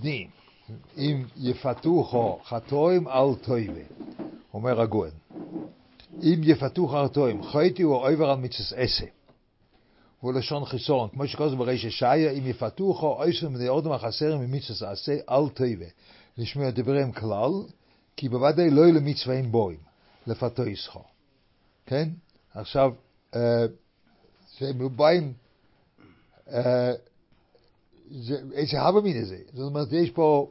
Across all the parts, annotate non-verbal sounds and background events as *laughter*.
בני, אם יפתוחו חטואים אל תויבה, אומר הגוהן. אם יפתוח חטואים, חייתי הוא עובר על מצווה עשה. הוא לשון חיסון, כמו שקוראים בריש ישעיה, אם יפתוחו עשר מדי אודם החסרים ממצווה עשה, אל תויבה. לשמוע דבריהם כלל, כי בוודאי לא יהיו למצווה אין בוים, לפתו ישחו. כן? עכשיו, שהם באים, איזה הווה מן הזה. זאת אומרת, יש פה,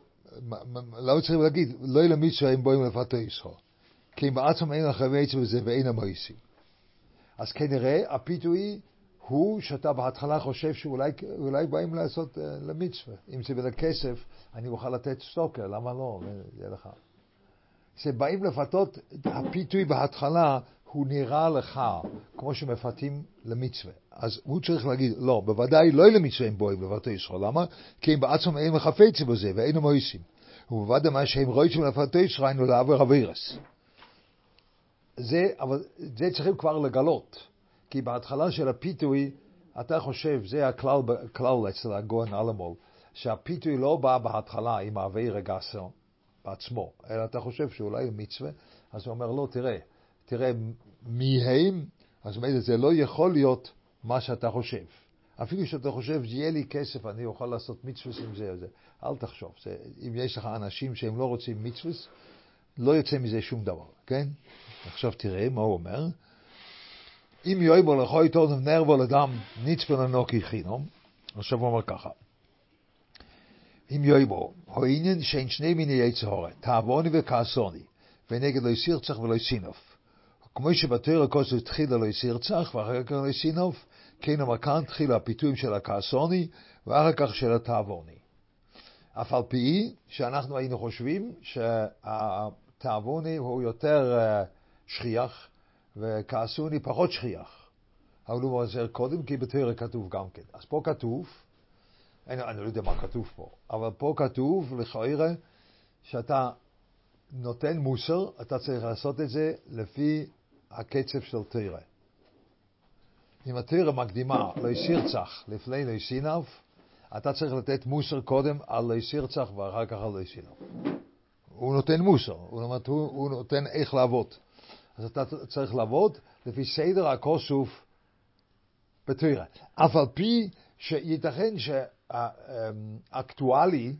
לא צריכים להגיד, לא יהיו למצווה אין בוים, לפתו ישחו. כי אם בעצם אין לך עצם בזה ואין המויסים. אז כנראה הפיתוי הוא שאתה בהתחלה חושב שאולי באים לעשות uh, למצווה. אם זה בכסף, אני אוכל לתת סטוקר, למה לא? זה לך. שבאים לפתות, הפיתוי בהתחלה הוא נראה לך כמו שמפתים למצווה. אז הוא צריך להגיד, לא, בוודאי לא למצווה הם בואים לבתי ישראל. למה? כי הם בעצם אין מחפצים בזה ואין המויסים. ובוודאי מה שהם רואים לבתי ישראל, היינו לעבר אבירס. זה, אבל זה צריכים כבר לגלות. כי בהתחלה של הפיתוי, אתה חושב, זה הכלל, הכלל אצל הגוהן אלמול, שהפיתוי לא בא בהתחלה עם האבי רגסו בעצמו, אלא אתה חושב שאולי מצווה, אז הוא אומר, לא, תראה, תראה מי הם, אז הוא אומר, זה לא יכול להיות מה שאתה חושב. אפילו שאתה חושב, יהיה לי כסף, אני אוכל לעשות מצווה עם זה וזה. אל תחשוב. זה, אם יש לך אנשים שהם לא רוצים מצווה, לא יוצא מזה שום דבר, כן? עכשיו תראה מה הוא אומר. אם יויבו לכו איתו נרבו לדם ניצפן לנוקי חינום, עכשיו הוא אומר ככה. אם יויבו, העניין שאין שני מיני יצהורת, תאבוני וכעסוני, ונגד לא יסיר צח ולא יסינוף. כמו שבתור הכוסו תחילה לא יסיר צח ואחר כך לא יסינוף, כן אומר כאן תחילה הפיתויים של הכעסוני ואחר כך של התאבוני. אף על פי שאנחנו היינו חושבים שהתאבוני הוא יותר שכיח, וכעסוני פחות שכיח. אבל הוא עוזר קודם, כי בתרא כתוב גם כן. אז פה כתוב, אני, אני לא יודע מה כתוב פה, אבל פה כתוב לכאורה שאתה נותן מוסר, אתה צריך לעשות את זה לפי הקצב של תרא. אם התרא מקדימה לא יסירצח לפני לא יסינב, אתה צריך לתת מוסר קודם על לא יסירצח ואחר כך על לא יסינב. הוא נותן מוסר, הוא, הוא, הוא נותן איך לעבוד. אז אתה צריך לעבוד לפי סדר הכוסוף בתוירה. אף על פי שייתכן שהאקטואלי,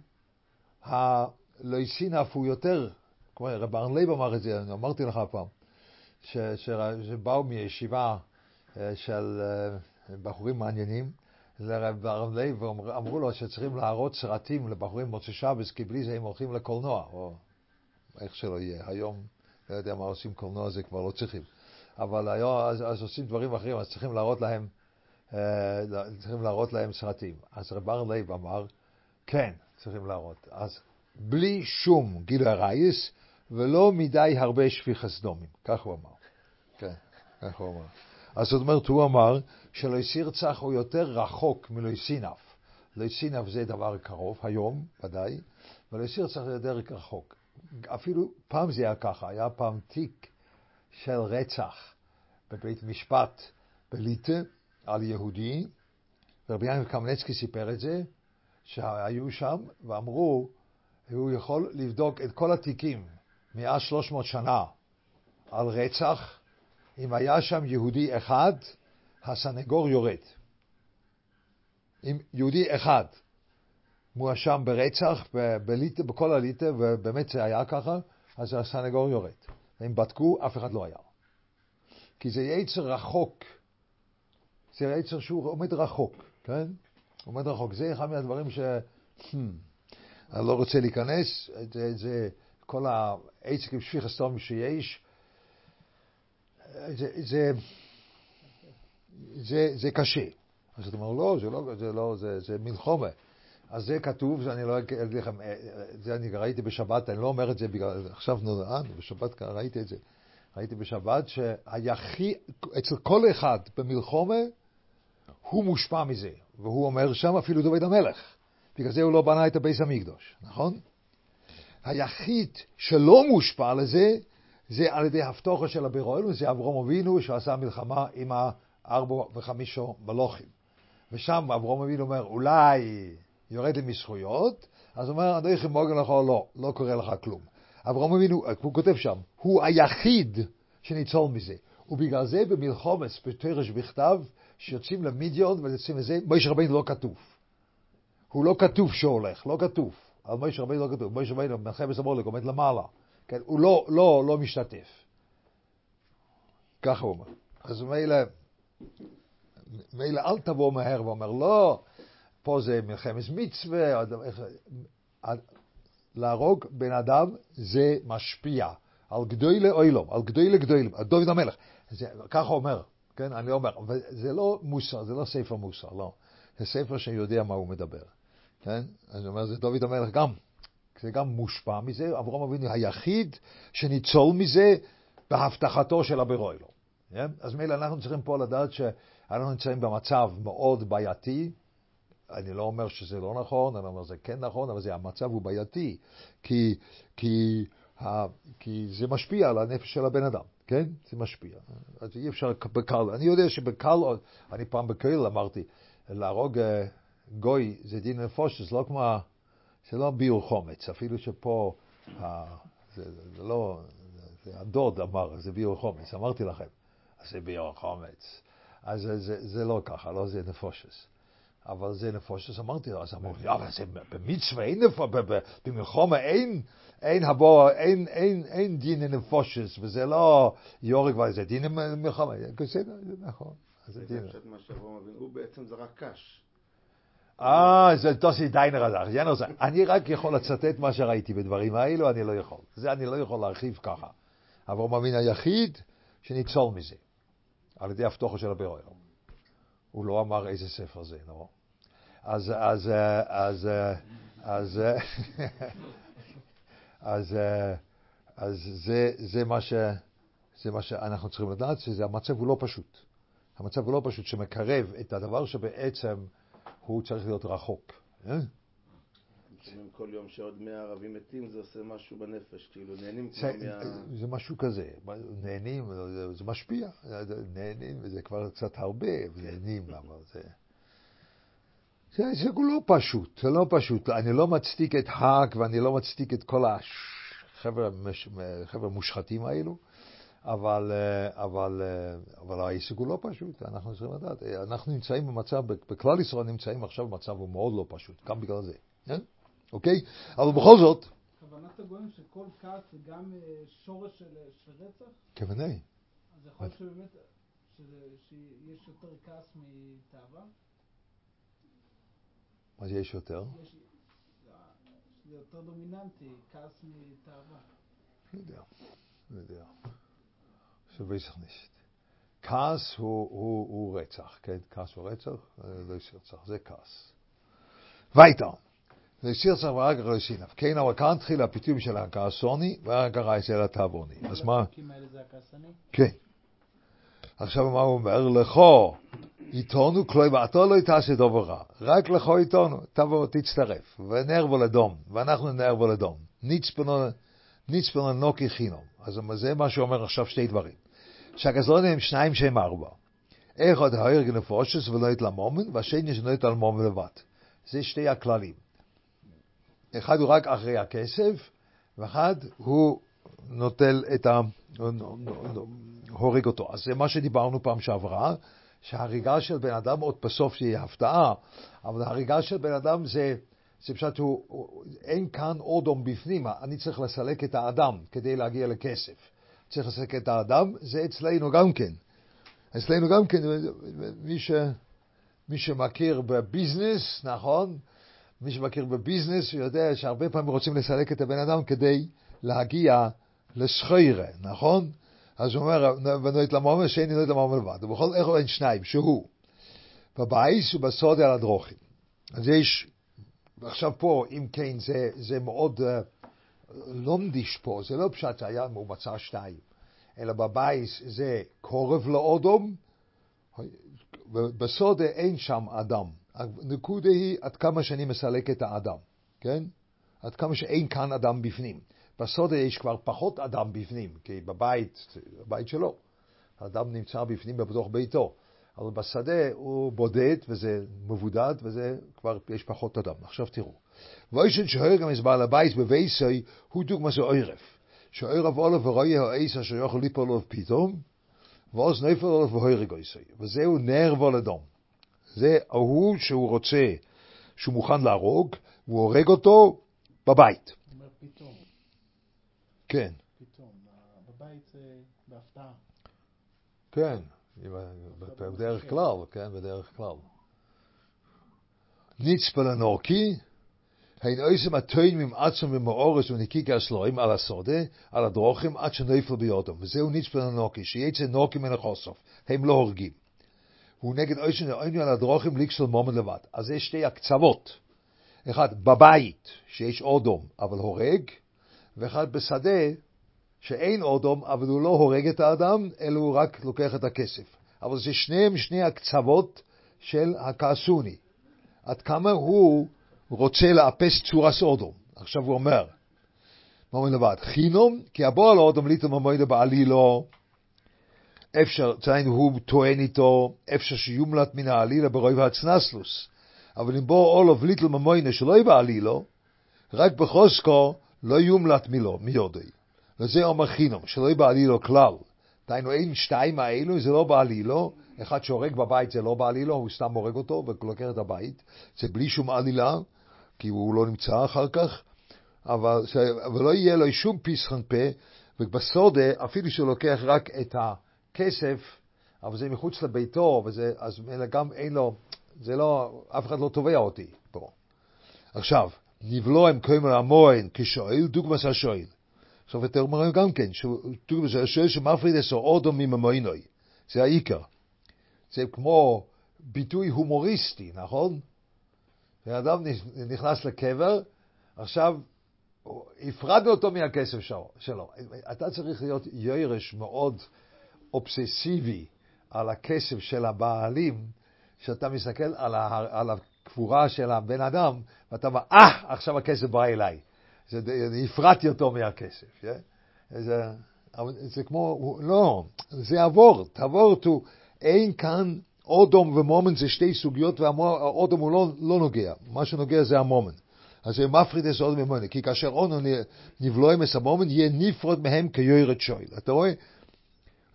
הלא תנאף הוא יותר, כמו רב אהרן לייב אמר את זה, אני אמרתי לך פעם, שבאו מישיבה אה, של אה, בחורים מעניינים, לרב לייב, ואמרו לו שצריכים להראות סרטים לבחורים מוצאי שבת, כי בלי זה הם הולכים לקולנוע, או איך שלא יהיה, היום. לא יודע מה עושים קולנוע, זה כבר לא צריכים. אבל היום אז, אז עושים דברים אחרים, אז צריכים להראות להם, אה, צריכים להראות להם סרטים. אז רב אהרן לייב אמר, כן, צריכים להראות. אז בלי שום גילוי עריות, ולא מדי הרבה שפיכות דמים. כך הוא אמר. כן, כך הוא אמר. אז זאת אומרת, הוא אמר שלא תרצח הוא יותר רחוק מלא תנאף. לא תנאף זה דבר קרוב, היום ודאי, ולא תרצח זה יותר רחוק. אפילו פעם זה היה ככה, היה פעם תיק של רצח בבית משפט בליטא על יהודי, ורבי יאיר קמנצקי סיפר את זה, שהיו שם ואמרו, הוא יכול לבדוק את כל התיקים מאז 300 שנה על רצח, אם היה שם יהודי אחד, הסנגור יורד. אם יהודי אחד מואשם ברצח בליטא, בכל הליטא, ובאמת זה היה ככה, אז הסנגור יורד. הם בדקו, אף אחד לא היה. כי זה יצר רחוק. זה יצר שהוא עומד רחוק, כן? עומד רחוק. זה אחד מהדברים ש... Hmm, אני לא רוצה להיכנס, זה, זה כל העצק שפיך הסתום שיש, זה, זה, זה, זה קשה. אז אתה אומר, לא, זה לא, זה לא, זה, זה מלחומה. אז זה כתוב, שאני לא אגיד לכם, אה, אה, זה אני ראיתי בשבת, אני לא אומר את זה בגלל, עכשיו נולדנו, בשבת ראיתי את זה. ראיתי בשבת שהיחיד, אצל כל אחד במלחומה, הוא מושפע מזה. והוא אומר שם אפילו דוד המלך. בגלל זה הוא לא בנה את הביס המקדוש, נכון? היחיד שלא מושפע לזה, זה על ידי הפתוחה של הבירואים, וזה אברום אבינו שעשה מלחמה עם הארבע וחמישו מלוכים. ושם אברום אבינו אומר, אולי יורד לי מזכויות, אז הוא אומר, אנוכי מוגן לך לא, לא קורה לך כלום. אברהם אבינו, הוא כותב שם, הוא היחיד שניצול מזה. ובגלל זה במלחומס, בתרש בכתב, שיוצאים למדיון ויוצאים לזה, מוישה רבינו לא כתוב. הוא לא כתוב שהולך, לא כתוב. על מוישה רבינו לא כתוב. מוישה רבינו, מלחמת המולק, עומד למעלה. כן, הוא לא, לא, לא משתתף. ככה הוא אומר. אז מילא, מילא אל תבוא מהר ואומר, לא, פה זה מלחמת מצווה, להרוג בן אדם זה משפיע על גדולי אוילום, על גדולי גדולים, על דוד המלך. זה, ככה אומר, כן, אני אומר, זה לא מוסר, זה לא ספר מוסר, לא. זה ספר שיודע מה הוא מדבר, כן? אני אומר, זה דוד המלך גם, זה גם מושפע מזה, אברהם אבינו היחיד שניצול מזה בהבטחתו של הברוי לו. כן? אז מילא אנחנו צריכים פה לדעת שאנחנו נמצאים במצב מאוד בעייתי, אני לא אומר שזה לא נכון, אני אומר שזה כן נכון, אבל זה, המצב הוא בעייתי, כי, כי, כי זה משפיע על הנפש של הבן אדם, כן? זה משפיע. אז אי אפשר בקל, אני יודע שבקל, אני פעם בקהיל אמרתי, להרוג אה, גוי זה דין נפושס, לא כמו, זה לא ביור חומץ, אפילו שפה, זה, זה לא, זה הדוד אמר, זה ביור חומץ, אמרתי לכם, זה ביור חומץ. אז זה, זה, זה לא ככה, לא זה נפושס. אבל זה נפושס, אמרתי לו, אז אמרו, ja, אבל זה במצווה, אין במלחומה, אין, אין הבוא, אין, אין, אין דין נפושס, וזה לא יורק, וזה דין מלחומה, בסדר, זה נכון. זה דין. הוא בעצם זרק קש. אה, זה תוסי דיינר הזה. אני רק יכול לצטט מה שראיתי בדברים האלו, אני לא יכול. זה אני לא יכול להרחיב ככה. אברהם אבינו היחיד שניצול מזה, על ידי הפתוחה של הבירור. הוא לא אמר איזה ספר זה, נכון? אז, אז, אז, אז, אז, אז זה, זה, מה ש, זה מה שאנחנו צריכים לדעת, שזה המצב הוא לא פשוט. המצב הוא לא פשוט, שמקרב את הדבר שבעצם הוא צריך להיות רחוק. כל יום שעוד מאה ערבים מתים, זה עושה משהו בנפש, כאילו נהנים כבר מה... זה משהו כזה, נהנים, זה משפיע, נהנים, וזה כבר קצת הרבה, נהנים, אבל זה... זה, זה לא פשוט, זה לא פשוט. אני לא מצדיק את האק ואני לא מצדיק את כל החבר'ה מושחתים האלו, אבל, אבל, אבל העסק הוא לא פשוט, אנחנו צריכים לדעת. אנחנו נמצאים במצב, בכלל ישראל נמצאים עכשיו במצב הוא מאוד לא פשוט, גם בגלל זה. כן? אוקיי? אבל בכל זאת... כוונת הגויים שכל כעס זה גם שורש של, של רצח? כווני. אז יכול להיות שבאמת שיש יותר כעס מתאווה? מה זה יש יותר? זה יותר דומיננטי, כעס מתאווה. לא יודע, לא יודע. שוויסך נישט. כעס הוא, הוא, הוא רצח, כן? כעס הוא רצח, לא יש רצח, זה כעס. weiter. זה שיר צריך ורק אחרי סינף. כן, אבל כאן התחיל הפיתום של הכעסוני, ורק אחרי זה התאבוני. אז מה? כן. עכשיו מה הוא אומר? לכו עיתונו כלוי ואתו לא תעשה דובר רע. רק לכו עיתונו, תבוא, תצטרף. ונערבו לדום, ואנחנו נערבו לדום. ניצפנו נוקי חינום. אז זה מה שאומר עכשיו שתי דברים. שהגזלונים הם שניים שהם ארבע. אחד ההרג נפושס ולא את למומן, והשני שלא את למומן לבד. זה שתי הכללים. אחד הוא רק אחרי הכסף, ואחד הוא נוטל את ה... הורג אותו. אז זה מה שדיברנו פעם שעברה, שההריגה של בן אדם עוד בסוף תהיה הפתעה, אבל ההריגה של בן אדם זה, זה פשוט, הוא, אין כאן אודום בפנים, אני צריך לסלק את האדם כדי להגיע לכסף. צריך לסלק את האדם, זה אצלנו גם כן. אצלנו גם כן, מי, ש, מי שמכיר בביזנס, נכון? מי שמכיר בביזנס יודע שהרבה פעמים רוצים לסלק את הבן אדם כדי להגיע לסחיירה, נכון? אז הוא אומר, ונועד למומר, שאין נועד למומר לבד. ובכל איך אין שניים, שהוא בבייס ובסוד על הדרוכים. אז יש, עכשיו פה, אם כן, זה, זה מאוד uh, לומדיש פה, זה לא פשט שהיה הוא מצא שתיים, אלא בבייס זה קורב לאודום, בסוד אין שם אדם. הנקודה היא עד כמה שאני מסלק את האדם, כן? עד כמה שאין כאן אדם בפנים. בסודה יש כבר פחות אדם בפנים, כי בבית, בבית שלו, האדם נמצא בפנים בתוך ביתו. אבל בשדה הוא בודד וזה מבודד וזה כבר יש פחות אדם. עכשיו תראו. ואישן שהרגם את בעל הבית בבייסי הוא דוגמה זה עורף. שעורף עולף ורואה העץ אשר יכול ליפול עליו פתאום, ואז נפל עליו והרג איסי. וזהו נר ולדום. זה ההוא שהוא רוצה, שהוא מוכן להרוג, והוא הורג אותו בבית. הוא אומר פתאום, כן, פתאום. ב- בבית זה בהפתעה. כן, בדרך כלל, כן, בדרך כלל. הן עושים הטוינים עצום ומאורס ונקיק הסלואים על הסודה, על הדרוכים, עד שנפל ביודם. וזהו נצפה לנורקי, שיצא נורקי מן החוסף. הם לא הורגים. הוא נגד עושים העוינים על הדרוכים ליקסל מומן לבד. אז יש שתי הקצוות. אחד בבית, שיש אודום, אבל הורג, ואחד בשדה, שאין אודום, אבל הוא לא הורג את האדם, אלא הוא רק לוקח את הכסף. אבל זה שניהם שני הקצוות של הכעסוני. עד כמה הוא רוצה לאפס צורה סודום. עכשיו הוא אומר, מה אומר לבד? חינום, כי הבוא על אודום ליטל ממוידה בעלילו, אפשר, ציינו, הוא טוען איתו, אפשר שיומלט מן העלילה ברוי והצנסלוס. אבל אם בוא אולוב ליטל ממוינה שלא יהיה בעלילו, רק בחוסקו לא יומלט מילו, מיודוי. וזה אומר חינום, שלא יהיה בעלילו כלל. דהיינו, אין שתיים האלו, זה לא בעלילו, אחד שהורג בבית זה לא בעלילו, הוא סתם הורג אותו ולוקח את הבית, זה בלי שום עלילה, כי הוא לא נמצא אחר כך, אבל, ש... אבל לא יהיה לו שום פיסחן פה, ובסודה, אפילו שהוא לוקח רק את הכסף, אבל זה מחוץ לביתו, וזה, אז גם אין לו, זה לא, אף אחד לא תובע אותי פה. עכשיו, נבלוע עם קומר המוהן כשואל, דוגמס השואל. עכשיו יותר אומרים גם כן, דוגמס השואל שמפריד עשו אודו מממוינוי, זה העיקר. זה כמו ביטוי הומוריסטי, נכון? בן אדם נכנס לקבר, עכשיו הפרדנו אותו מהכסף שלו. אתה צריך להיות ירש מאוד אובססיבי על הכסף של הבעלים, שאתה מסתכל על, ה, על הקבורה של הבן אדם, ואתה אומר, אה, עכשיו הכסף בא אליי. הפרדתי אותו מהכסף. Yeah? זה, זה כמו, לא, זה יעבור, תעבור, to, אין כאן אודום ומומן זה שתי סוגיות, והאודום הוא לא, לא נוגע, מה שנוגע זה המומן. אז זה מפריד את אודום ומומן, כי כאשר אונו נבלוים את המומן, יהיה נפרד מהם כיורת שויל. אתה רואה?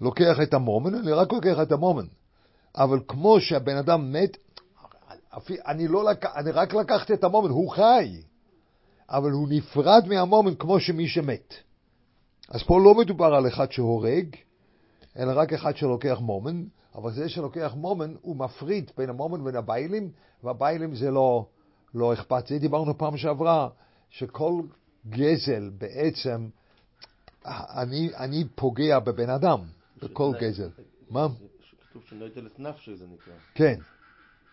לוקח את המומן, אני רק לוקח את המומן. אבל כמו שהבן אדם מת, אני, לא לק... אני רק לקחתי את המומן, הוא חי, אבל הוא נפרד מהמומן כמו שמי שמת. אז פה לא מדובר על אחד שהורג, אלא רק אחד שלוקח מומן, אבל זה שלוקח מומן, הוא מפריד בין המומן ובין הביילים, והביילים זה לא, לא אכפת. זה דיברנו פעם שעברה, שכל גזל בעצם, אני, אני פוגע בבן אדם, בכל גזל. מה? כתוב שנויטלת נפשי זה נקרא. כן.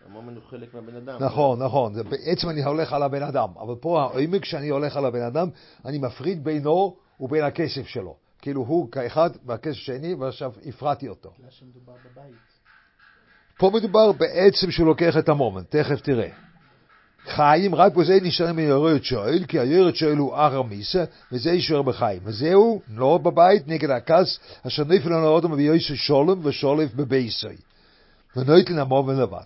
המומן הוא חלק מהבן אדם. נכון, נכון. זה בעצם אני הולך על הבן אדם, אבל פה העמק שאני הולך על הבן אדם, אני מפריד בינו ובין הכסף שלו. כאילו הוא כאחד והכסף שני, ועכשיו הפרעתי אותו. פה מדובר בעצם שהוא לוקח את המומן, תכף תראה. חיים, רק בזה נשארים מיורד שואל, כי היורד שואל הוא ארר מיסה, וזה יישאר בחיים. וזהו, לא בבית, נגד הכס, אשר נפל על האודם ויועסו שולם ושולף בבייסי. ונויטל המומן לבד.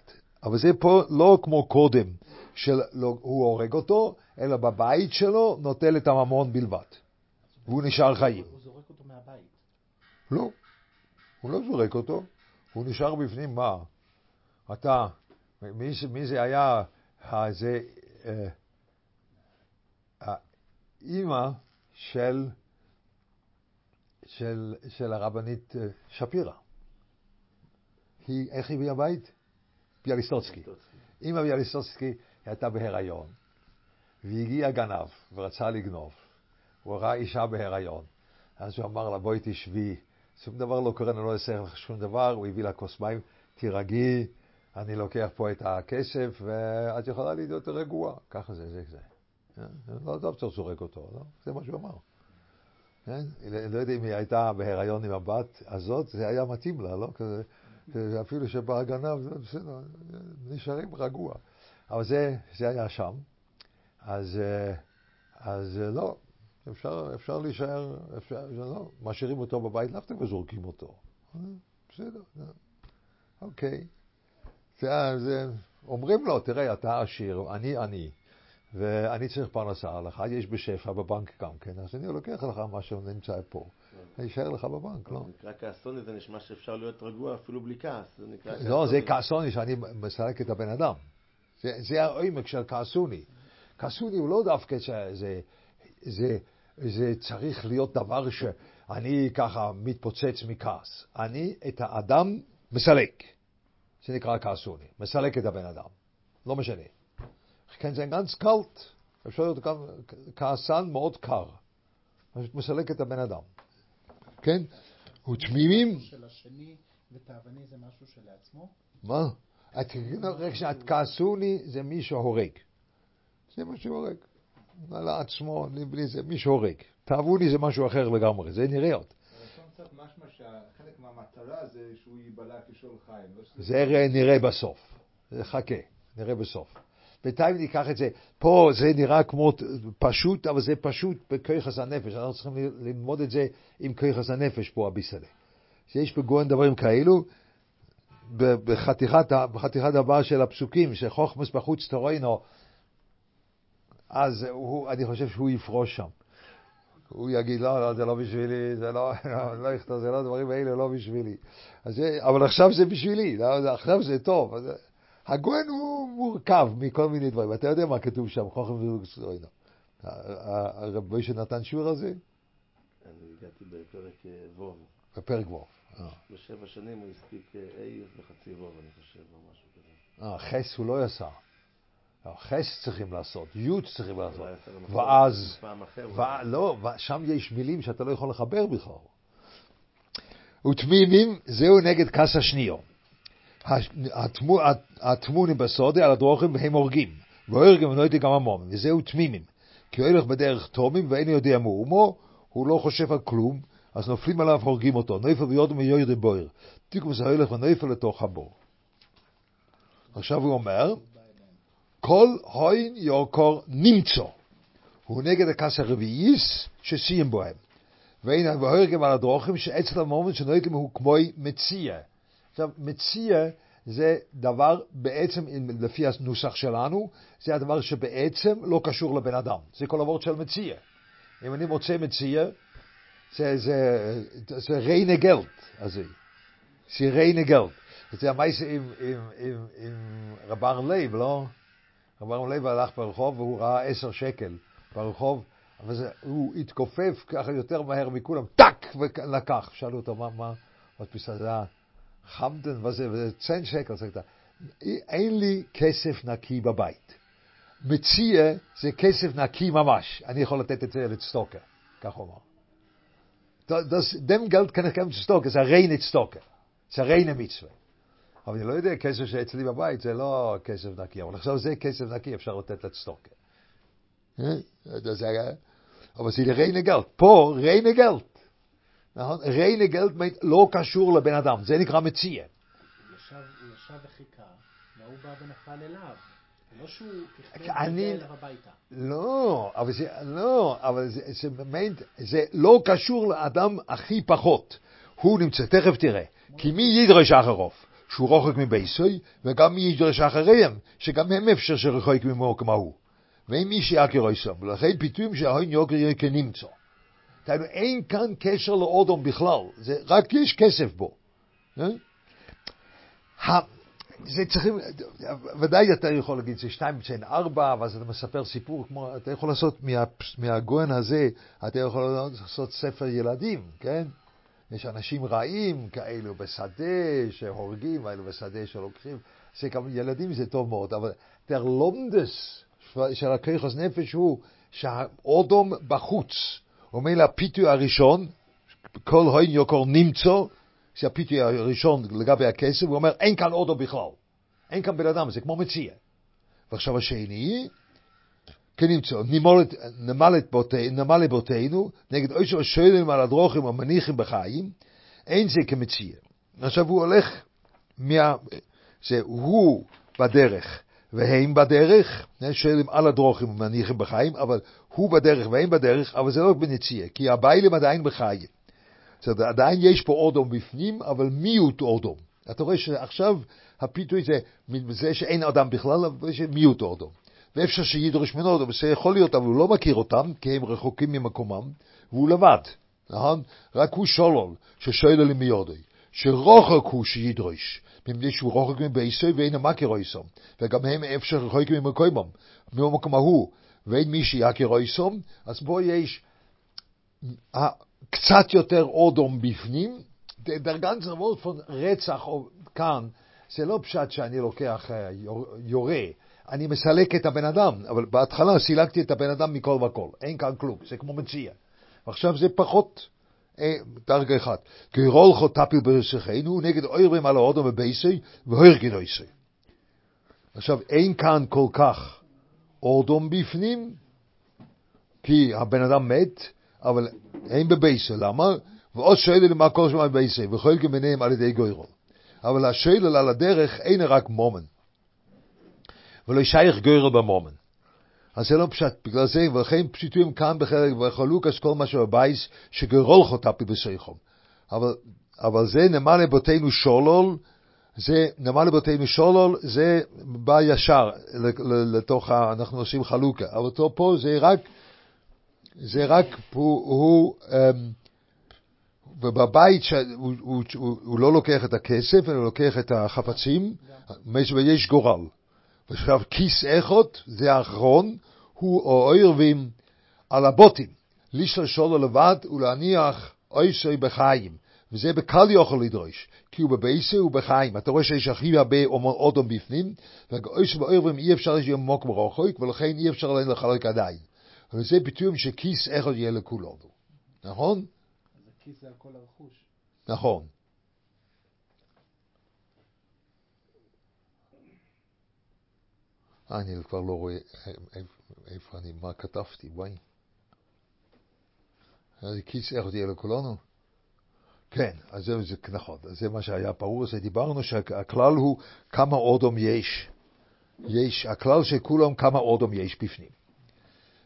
אבל זה פה לא כמו קודם, שהוא הורג אותו, אלא בבית שלו נוטל את הממון בלבד. והוא נשאר חיים. הוא זורק אותו מהבית. לא, הוא לא זורק אותו, הוא נשאר בפנים, מה? אתה, מי, מי זה היה, זה, אה, האימא של, של, של הרבנית אה, שפירא. היא, איך היא מהבית? ביאליסטוצקי. אימא ביאליסטוצקי הייתה בהיריון, והגיע גנב ורצה לגנוב. הוא ראה אישה בהיריון. אז הוא אמר לה, בואי תשבי, שום דבר לא קורה, אני לא אעשה לך שום דבר, הוא הביא לה כוס מים, תירגעי, אני לוקח פה את הכסף, ואת יכולה להיות רגועה. ככה זה, זה, זה. לא, לא צריך לזורק אותו, לא? זה מה שהוא אמר. כן? לא יודע אם היא הייתה בהיריון עם הבת הזאת, זה היה מתאים לה, לא? כזה, אפילו זה בסדר, נשארים רגוע. אבל זה, זה היה שם. אז, אז לא, אפשר, אפשר להישאר, אפשר, לא, משאירים אותו בבית, לאו דווקא וזורקים אותו. בסדר, אוקיי. זה, זה, אומרים לו, תראה, אתה עשיר, אני עני, ואני צריך פרנסה, לך יש בשפע בבנק גם כן, אז אני לוקח לך מה שנמצא פה, אני אשאר לך בבנק, לא. זה נקרא כעסוני, זה נשמע שאפשר להיות רגוע אפילו בלי כעס. זה נקרא לא, זה כעסוני. שאני מסלק את הבן אדם. זה, זה העומק של כעסוני. כעסוני הוא לא דווקא שזה זה, זה צריך להיות דבר שאני ככה מתפוצץ מכעס. אני את האדם מסלק. זה נקרא כעסוני. מסלק את הבן אדם. לא משנה. כן, זה גנץ קלט. אפשר להיות גם כעסן מאוד קר. פשוט מסלק את הבן אדם. כן? ותמימים של השני ותאווני זה משהו שלעצמו? מה? את רק שאת כעסוני זה מי שהורג. זה מה שהורג. על עצמו, בלי זה, מי שהורג. תאבוני זה משהו אחר לגמרי, זה משמע שחלק מהמטרה זה שהוא ייבלע כשול חיים. לא זה נראה בסוף. חכה, נראה בסוף. בינתיים ניקח את זה, פה זה נראה כמו פשוט, אבל זה פשוט בכיחס הנפש. אנחנו צריכים ללמוד את זה עם כיחס הנפש פה, הביסלה. שיש בגויין דברים כאלו, בחתיכת, בחתיכת הבאה של הפסוקים, שחוכמס בחוץ תורנו, אז הוא, אני חושב שהוא יפרוש שם. הוא יגיד, לא, לא, זה לא בשבילי, זה לא, *laughs* לא, לא יכתוב, זה לא דברים האלה, לא בשבילי. אז אבל עכשיו זה בשבילי, לא, עכשיו זה טוב. אז, הגויין הוא מורכב מכל מיני דברים. אתה יודע מה כתוב שם, חוכם ורוקסוינו. הרב מוישה נתן שיעור על זה? אני הגעתי בפרק אה, ווב. בפרק ו'. אה. בשבע שנים הוא הספיק אה, A וחצי ווב, אני חושב, או משהו כזה. אה, חס הוא לא עשה. חס צריכים לעשות, י' צריכים לעשות. ואז, לא, שם יש מילים שאתה לא יכול לחבר בכלל. ותמימים, זהו נגד כס השניו. התמונים בסודי על הדרוכים הם הורגים, והורגים ונויתי גם המומים, וזהו תמימים. כי הוא הולך בדרך תומים ואינו יודע מאומו, הוא לא חושב על כלום, אז נופלים עליו הורגים אותו, נויפל ויודם ויוידי בויר. תיקו וזה הולך ונויפל לתוך הבור. עכשיו הוא אומר, כל הוין יוקור נמצא. הוא נגד הכס הרביעיס שסיים בוהם. ואין והורגים על הדרוכים שאצל המומנט שנויתם הוא כמו מציע. עכשיו, מציאה זה דבר בעצם, אם- לפי הנוסח שלנו, זה הדבר שבעצם לא קשור לבן אדם. זה כל ה וואָרט של מציאה. אם אני מוצא מציאה, זה, זה, זה ריינע געלט, הזה. זה ריינע געלט. זה המעשה עם, עם, עם, עם רב אהר'לייב, לא? רב אהר'לייב הלך ברחוב והוא ראה עשר שקל ברחוב, אבל הוא התכופף ככה יותר מהר מכולם, טאק, ולקח. שאלו אותו, מה, מה, מדפיסה, זה היה חמדן, מה זה, וזה צן שקל, זה. אין לי כסף נקי בבית. מציע זה כסף נקי ממש, אני יכול לתת את זה לצטוקר, כך הוא אמר. Das, dem Geld kann ich Stocker, זה reine צטוקר, זה reine מצווה. אבל אני לא יודע, כסף שאצלי בבית זה לא כסף נקי, אבל עכשיו זה כסף נקי, אפשר לתת לצטוקר. אה? זה אבל זה reine גלט. פה reine גלט. נכון? reine גלט לא קשור לבן אדם, זה נקרא מציע. הוא ישב, וחיכה, והוא בא ונפל אליו. זה לא שהוא תכנן להגיע אליו הביתה. לא, אבל זה, לא, אבל זה, זה, באמת, זה לא קשור לאדם הכי פחות. הוא נמצא, תכף תראה. כי מי ידרש אחריו? שהוא רוחק מבייסוי, וגם מי ידרש אחריהם, שגם הם אפשר שרחוק ממנו כמוהו. ואין מי שיעקר איסם, ולכן פיתויים שההון יוקר יהיה כנמצא. דהיינו, אין כאן קשר לאודום בכלל, זה רק יש כסף בו. אה? זה צריכים, ודאי אתה יכול להגיד, זה שתיים בין ארבע, ואז אתה מספר סיפור, כמו, אתה יכול לעשות מה, הזה, אתה יכול לעשות ספר ילדים, כן? יש אנשים רעים כאלו בשדה שהורגים, כאלו בשדה שלוקחים, זה גם ילדים זה טוב מאוד, אבל der לומדס של הכיחוס נפש הוא שהאודום בחוץ, אומר הפיתוי הראשון, כל הוין יוקור נמצא, זה הפיתוי הראשון לגבי הכסף, הוא אומר, אין כאן אודו בכלל. אין כאן בן אדם, זה כמו מציע. ועכשיו השני, נמלת, נמלת, בותי, נמלת בותינו, נגד אושר השואלים על הדרוכים המניחים בחיים, אין זה כמציע. עכשיו הוא הולך, מה, זה הוא בדרך והם בדרך, שואלים על הדרוכים המניחים בחיים, אבל הוא בדרך והם בדרך, אבל זה לא רק בנציע, כי הביילים עדיין בחיים. זאת אומרת, עדיין יש פה אודום בפנים, אבל מיעוט אודום. אתה רואה שעכשיו הפיתוי זה מזה שאין אדם בכלל, אבל יש מיעוט אודום. ואפשר שידרוש ממנו זה יכול להיות, אבל הוא לא מכיר אותם, כי הם רחוקים ממקומם, והוא לבד, נכון? רק הוא שולול, ששואל לי מיודי, שרוחק הוא שידרוש, מפני שהוא רוחק מבייסוי ואין מכיר איסום, וגם הם אפשר רחוקים ממקומם, ממקום ההוא, ואין מי שיכיר איסום, אז פה יש אה, קצת יותר אודום בפנים, der ganze von רצח כאן, זה לא פשט שאני לוקח אה, יורה, אני מסלק את הבן אדם, אבל בהתחלה סילקתי את הבן אדם מכל וכל, אין כאן כלום, זה כמו מציע. ועכשיו זה פחות אה, דרגה אחת. גרול חוטפיל ברסכנו נגד אוירים על האודו ובייסי והרגד אויסי. עכשיו, אין כאן כל כך אודום בפנים, כי הבן אדם מת, אבל אין בבייסי, למה? ועוד שואל למה כל שמיים בייסי, וכל כמיניהם על ידי גוירו. אבל השאלה על הדרך אין רק מומן. ולא שייך גוירו במומן. אז זה לא פשט, בגלל זה, ולכן פשיטויים כאן בחלק, וחלוקס כל מה שבבייס, שגרול חוטפי בסייחום. אבל, אבל זה נמל לבותינו שולול, זה נמל לבותינו שולול, זה בא ישר לתוך, ה, אנחנו עושים חלוקה. אבל פה זה רק, זה רק, הוא, הוא um, ובבית ש... הוא, הוא, הוא, הוא לא לוקח את הכסף, אלא לוקח את החפצים, ויש גורל. ועכשיו כיס איכות, זה האחרון, הוא אוירבים על הבוטים, לשלול שולו לבד ולהניח אויסוי בחיים. וזה בקל יוכל לדרוש, כי הוא בבייסי ובחיים. אתה רואה שיש הכי הרבה אודום בפנים, ואויסוי ואוירבים אי אפשר שיהיה מוק ברוחק, ולכן אי אפשר להם לחלק עדיין. וזה ביטויים שכיס איכות יהיה לכולנו. נכון? כיס זה על כל הרכוש. נכון. אני כבר לא רואה איפה אני, מה כתבתי, וואי. זה כיס איך תהיה לכולנו? כן, אז זה, זה נכון, זה מה שהיה ברור, זה דיברנו שהכלל הוא כמה אודום יש. יש, הכלל שכולם כמה אודום יש בפנים.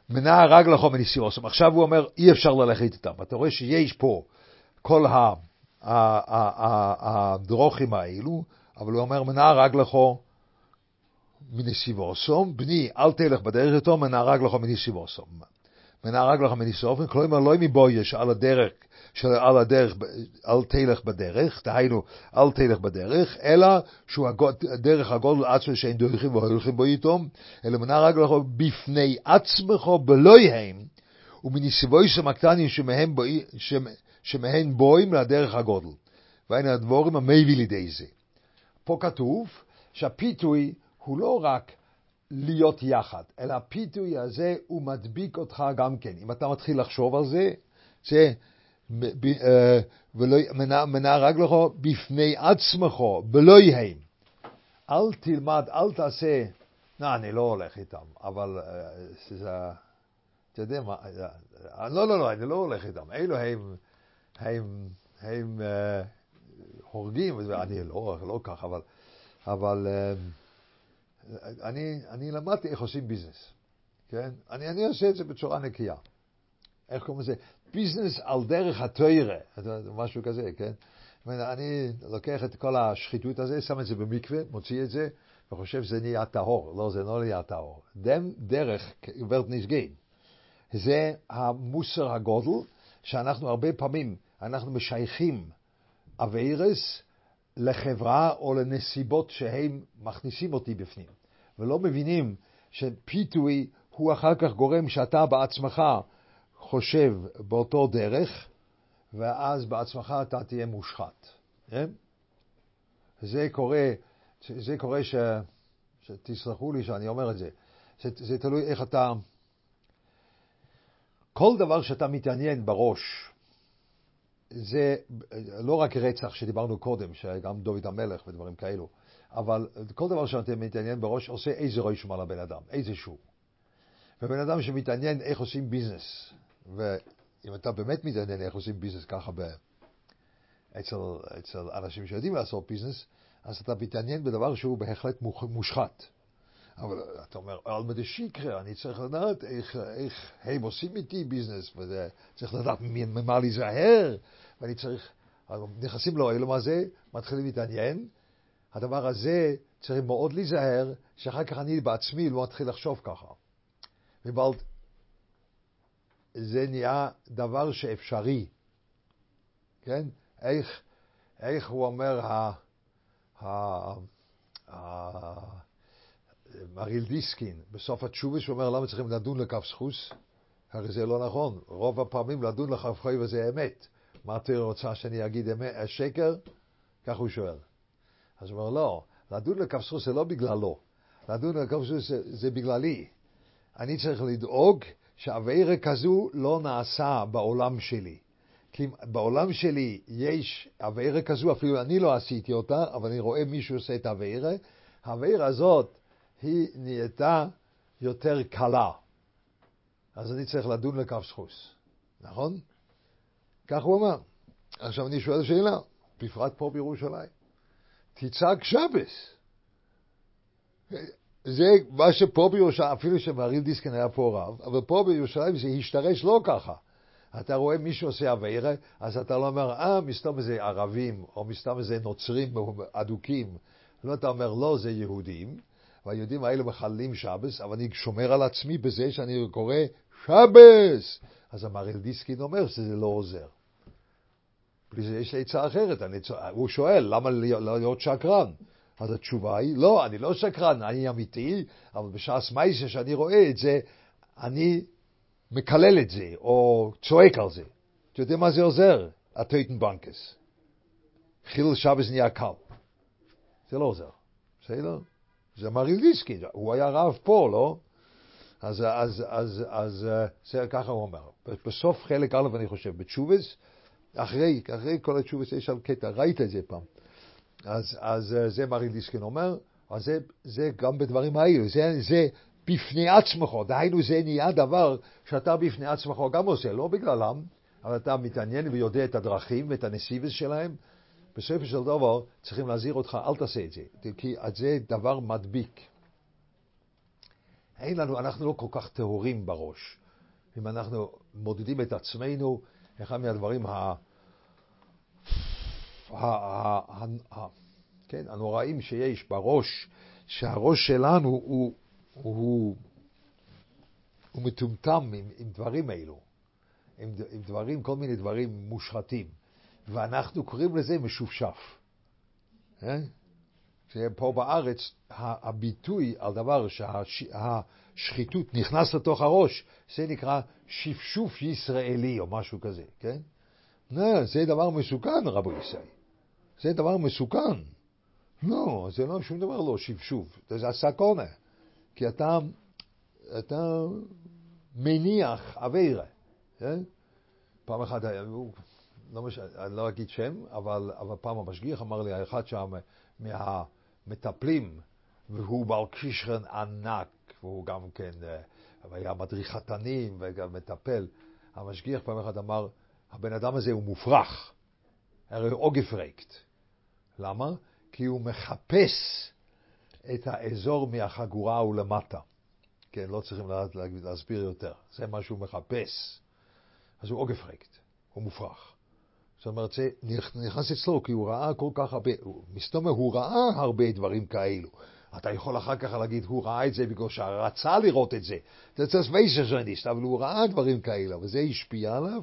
מנע רגלך מניסיוסם. עכשיו הוא אומר, אי אפשר ללכת איתם. אתה רואה שיש פה כל הדרוכים האלו, אבל הוא אומר, מנע רגלך מנסיבוסום, בני, אל תלך בדרך איתו, מנע רגלך מנסיבוסום. מנע רגלך מניסיבוסום, כלומר, לא מבויש על הדרך, של על הדרך, אל תלך בדרך, דהיינו, אל תלך בדרך, אלא שהוא הדרך הגודל עצמו שאין דורכים והולכים בו איתו, אלא מנע רגלך בפני עצמך בלויהם, ומניסיבוסום הקטנים שמהם, בו, שמהם בואים לדרך הגודל. והנה הדבורים המביא לידי זה. פה כתוב שהפיתוי הוא לא רק להיות יחד, אלא הפיתוי הזה הוא מדביק אותך גם כן. אם אתה מתחיל לחשוב על זה, זה אה, ולא מנע רגלך בפני עצמך, בלא יהם. אל תלמד, אל תעשה, לא, אני לא הולך איתם, אבל אה, זה, אתה יודע מה, אה, לא, לא, לא, אני לא הולך איתם, אלו הם, הם, הם הורגים, אני לא, לא כך, אבל, אבל אני, אני למדתי איך עושים ביזנס, כן? אני, אני עושה את זה בצורה נקייה. איך קוראים לזה? ביזנס על דרך התוירה, משהו כזה, כן? אני לוקח את כל השחיתות הזה, שם את זה במקווה, מוציא את זה, וחושב שזה נהיה טהור. לא, זה לא נהיה טהור. דם דרך ורט נסגין. זה המוסר הגודל, שאנחנו הרבה פעמים, אנחנו משייכים אביירס לחברה או לנסיבות שהם מכניסים אותי בפנים. ולא מבינים שפיתוי הוא אחר כך גורם שאתה בעצמך חושב באותו דרך, ואז בעצמך אתה תהיה מושחת. כן? זה קורה, זה קורה ש... שתסלחו לי שאני אומר את זה. זה, זה תלוי איך אתה... כל דבר שאתה מתעניין בראש, זה לא רק רצח שדיברנו קודם, שגם דוד המלך ודברים כאלו, אבל כל דבר שאתה מתעניין בראש עושה איזה רושם על הבן אדם, איזה שהוא. ובן אדם שמתעניין איך עושים ביזנס, ואם אתה באמת מתעניין איך עושים ביזנס ככה ב... אצל, אצל אנשים שיודעים לעשות ביזנס, אז אתה מתעניין בדבר שהוא בהחלט מושחת. אבל אתה אומר, עלמא דשיקרא, אני צריך לדעת איך, איך הם עושים איתי ביזנס, וצריך לדעת ממה להיזהר, ואני צריך נכנסים לעולם הזה, מתחילים להתעניין. הדבר הזה צריך מאוד להיזהר, שאחר כך אני בעצמי לא מתחיל לחשוב ככה. ובלד, זה נהיה דבר שאפשרי, כן? איך, איך הוא אומר, ה, ה, ה, מריל דיסקין, בסוף התשובה שהוא אומר למה צריכים לדון לכף סחוס? הרי זה לא נכון, רוב הפעמים לדון לכף חוי וזה אמת. מה אתה רוצה שאני אגיד אמת, שקר? כך הוא שואל. אז הוא אומר לא, לדון לכף סחוס זה לא בגללו, לדון לכף סחוס זה, זה בגללי. אני צריך לדאוג שעבירה כזו לא נעשה בעולם שלי. כי בעולם שלי יש עבירה כזו, אפילו אני לא עשיתי אותה, אבל אני רואה מישהו עושה את העבירה, העבירה הזאת היא נהייתה יותר קלה. אז אני צריך לדון לכף סחוס, נכון? כך הוא אמר. עכשיו אני שואל שאלה, בפרט פה בירושלים. תצעק שבס. זה מה שפה בירושלים, אפילו שמריל דיסקין היה פה רב, אבל פה בירושלים זה השתרש לא ככה. אתה רואה מישהו עושה אביירה, אז אתה לא אומר, אה, מסתום איזה ערבים, או מסתום איזה נוצרים אדוקים. לא, אתה אומר, לא, זה יהודים, והיהודים האלה מחללים שבס, אבל אני שומר על עצמי בזה שאני קורא שבת. אז המהרי"ל דיסקין אומר שזה לא עוזר. יש לי עצה אחרת, אני, הוא שואל, למה להיות שקרן? אז התשובה היא, לא, אני לא שקרן, אני אמיתי, אבל בשעת מעשה שאני רואה את זה, אני מקלל את זה, או צועק על זה. אתה יודע מה זה עוזר? אַ טויטן באַנקעס. חילול שבת נהיה קל. זה לא עוזר. בסדר? זה מריליסקי, הוא היה רב פה, לא? אז, אז, אז, אז זה ככה הוא אומר. בסוף חלק א', אני חושב, בתשובס, אחרי, אחרי כל התשובס יש על קטע, ראית את זה פעם. אז, אז זה מריל דיסקין אומר, אז זה, זה גם בדברים האלו, זה, זה בפני עצמך, דהיינו זה נהיה דבר שאתה בפני עצמך גם עושה, לא בגללם, אבל אתה מתעניין ויודע את הדרכים ואת הנסיבס שלהם. בסופו של דבר צריכים להזהיר אותך, אל תעשה את זה, כי זה דבר מדביק. אין לנו, אנחנו לא כל כך טהורים בראש. אם אנחנו מודדים את עצמנו, אחד מהדברים ה... כן, הנוראים שיש בראש, שהראש שלנו הוא, הוא, הוא מטומטם עם, עם דברים אלו, עם, עם דברים, כל מיני דברים מושחתים, ואנחנו קוראים לזה משופשף. אה? פה בארץ הביטוי על דבר שהשחיתות נכנס לתוך הראש, זה נקרא שפשוף ישראלי או משהו כזה, כן? לא, זה דבר מסוכן, רבו ישראל. זה דבר מסוכן. לא, זה לא שום דבר לא שפשוף, זה הסקונה. כי אתה, אתה מניח אווירה. כן? פעם אחת, לא מש... אני לא אגיד שם, אבל, אבל פעם המשגיח אמר לי, האחד שם מהמטפלים, והוא בעל קשרן ענק, והוא גם כן, אה, היה מדריך חתנים וגם מטפל. המשגיח פעם אחת אמר, הבן אדם הזה הוא מופרך, הרי הוא אוגפרקט. למה? כי הוא מחפש את האזור מהחגורה ולמטה. כן, לא צריכים להסביר יותר. זה מה שהוא מחפש. אז הוא אוגפרקט, הוא מופרך. זאת אומרת, זה נכנס אצלו, כי הוא ראה כל כך הרבה, מסתובב, הוא ראה הרבה דברים כאלו. אתה יכול אחר כך להגיד, הוא ראה את זה בגלל שרצה לראות את זה. זה צריך וייסרז'ניסט, אבל הוא ראה דברים כאלו, וזה השפיע עליו,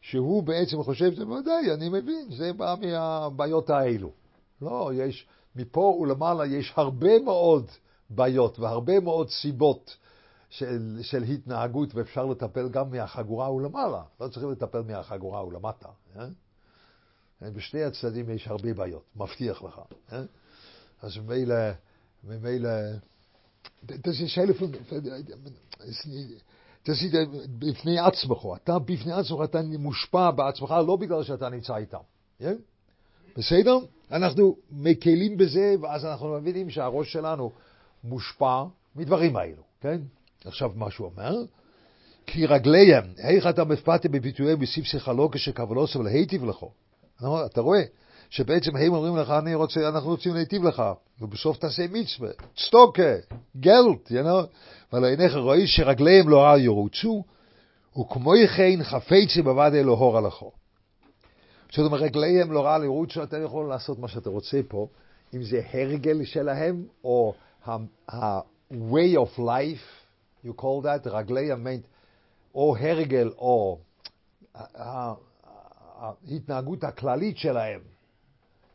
שהוא בעצם חושב, זה ודאי, אני מבין, זה בא מהבעיות האלו. לא, יש, מפה ולמעלה יש הרבה מאוד בעיות והרבה מאוד סיבות של, של התנהגות, ואפשר לטפל גם מהחגורה ולמעלה. לא צריכים לטפל מהחגורה ולמטה. אה? בשני הצדדים יש הרבה בעיות, מבטיח לך. אה? אז ממילא, ממילא, das ist ist בפני עצמך, אתה בפני עצמך, אתה מושפע בעצמך, לא בגלל שאתה נמצא איתם. Yeah? בסדר? אנחנו מקלים בזה, ואז אנחנו מבינים שהראש שלנו מושפע מדברים האלו, כן? עכשיו מה שהוא אומר, כי רגליהם, איך אתה מפתה בביטויי בסיף שיחלו כשכוונוס ולהיטיב לכו. אתה רואה שבעצם הם אומרים לך, אני רוצה, אנחנו רוצים להיטיב לך, ובסוף תעשה מצווה, צטוקה, גלט, you know? אבל עיניך רואה שרגליהם לא ירוצו, וכמו כן חפצי בוודאי לא הורה לכו. זאת אומרת, רגליהם לא רע לראות שאתה יכול לעשות מה שאתה רוצה פה, אם זה הרגל שלהם, או ה-way of life, you call that, רגלי המיינט, או הרגל, או ההתנהגות הכללית שלהם.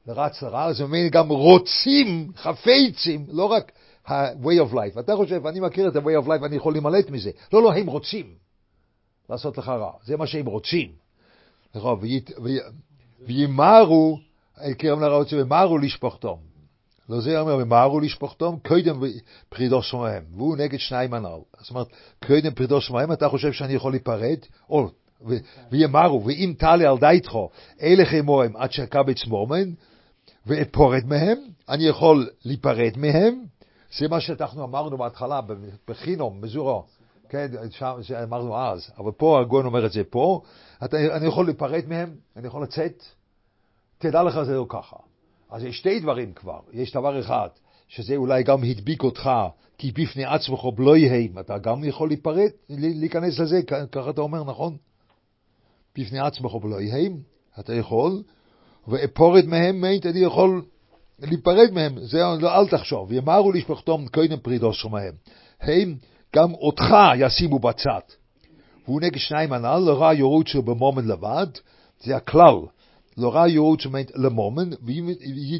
לרץ לרע, זה אומר גם רוצים, חפצים, לא רק ה-way of life. אתה חושב, אני מכיר את ה-way of life, אני יכול להימלט מזה. לא, לא, הם רוצים לעשות לך רע. זה מה שהם רוצים. נכון, וימהרו, קרם לרעות וימהרו לשפוכתום. לא זה אומר, וימהרו לשפוכתום, קודם פרידו שמהם. והוא נגד שניים הנ"ל. זאת אומרת, קודם פרידו שמהם, אתה חושב שאני יכול להיפרד? או, ו- וימהרו, ואם תעלה על דייתכו, אלה אמורים עד שקבץ מומן, ואפורד מהם, אני יכול להיפרד מהם. זה מה שאנחנו אמרנו בהתחלה, בחינום, מזורו. כן, שם זה אמרנו אז, אבל פה הגון אומר את זה פה, אתה, אני יכול להיפרד מהם, אני יכול לצאת, תדע לך זה לא ככה. אז יש שתי דברים כבר, יש דבר אחד, שזה אולי גם הדביק אותך, כי בפני עצמך בלויהם, אתה גם יכול להיפרד, להיכנס לזה, ככה אתה אומר, נכון? בפני עצמך בלויהם, אתה יכול, ואפורד מהם, מיינט, אני יכול להיפרד מהם, זה לא, אל תחשוב, יאמרו לשפחתום קודם פרידו שמהם. הם גם אותך ישימו בצד. והוא נגד שניים הנ"ל, לא יורות של במומן לבד, זה הכלל. לא יורות שאומרת למומן, ואם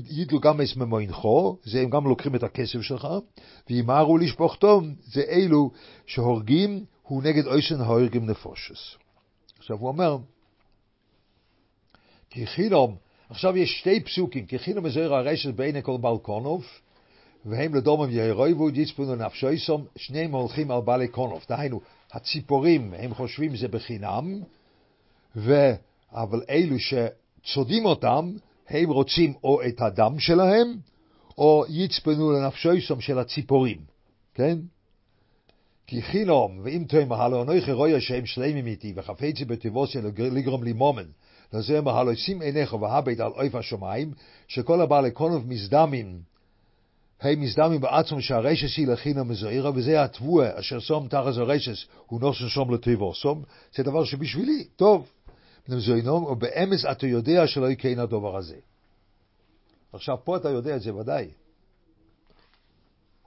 ידלו גם את ממוינכו, זה הם גם לוקחים את הכסף שלך, וימהרו לשפוכתו, זה אלו שהורגים, הוא נגד אויסן ההורגים נפושס. עכשיו הוא אומר, כי חינום, עכשיו יש שתי פסוקים, כי חינום מזוהר הרשת בעיני כל בלקונוב, והם לדומם ירויבו יצפונו נפשויסום, שניהם הולכים על בעלי קונוב. דהיינו, הציפורים, הם חושבים זה בחינם, ו... אבל אלו שצודים אותם, הם רוצים או את הדם שלהם, או יצפנו לנפשויסום של הציפורים, כן? כי חינום, ואם תאמר, הלא אנוכי רואה שהם שלמים איתי, וחפצי בטבוסי לגרום לי מומן, לזה אמר, הלא שים עיניך והבט על אויף השמיים, שכל הבעלי קונוב מזדמים, הם מזדמים בעצמם שהרשס היא לחינם מזוהירה, וזה התבואה אשר שום תחת הרשס הוא נושא שום לטבוסום, זה דבר שבשבילי, טוב. נמזוינום, ובאמס אתה יודע שלא יקן הדבר הזה. עכשיו, פה אתה יודע את זה ודאי.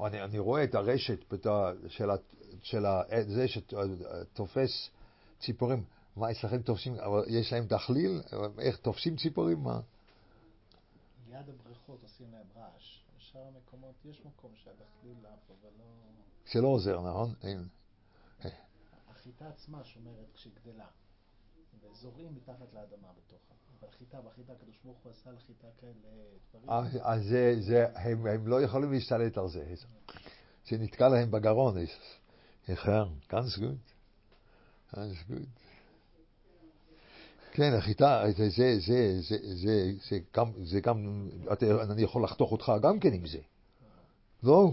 אני, אני רואה את הרשת של, של זה שתופס ציפורים. מה, אצלכם תופסים, אבל יש להם דחליל? איך תופסים ציפורים? מה? ליד הבריכות עושים להם רעש. בשאר המקומות יש מקום שהדחליל עף, אבל לא... זה לא עוזר, נכון? אין. החיטה עצמה שומרת כשהיא גדלה. וזורעים מתחת לאדמה בתוכה. אבל חיטה, בחיטה, הקדוש ברוך הוא עשה לחיטה כאלה דברים. אז אז זה, זה, הם, הם לא יכולים להשתלט על זה. זה נתקע להם בגרון. איכר, ganz gut. ganz gut. כן, החיטה, זה, זה, זה, זה, זה, זה גם, זה גם, אני יכול לחתוך אותך גם כן עם זה. לא?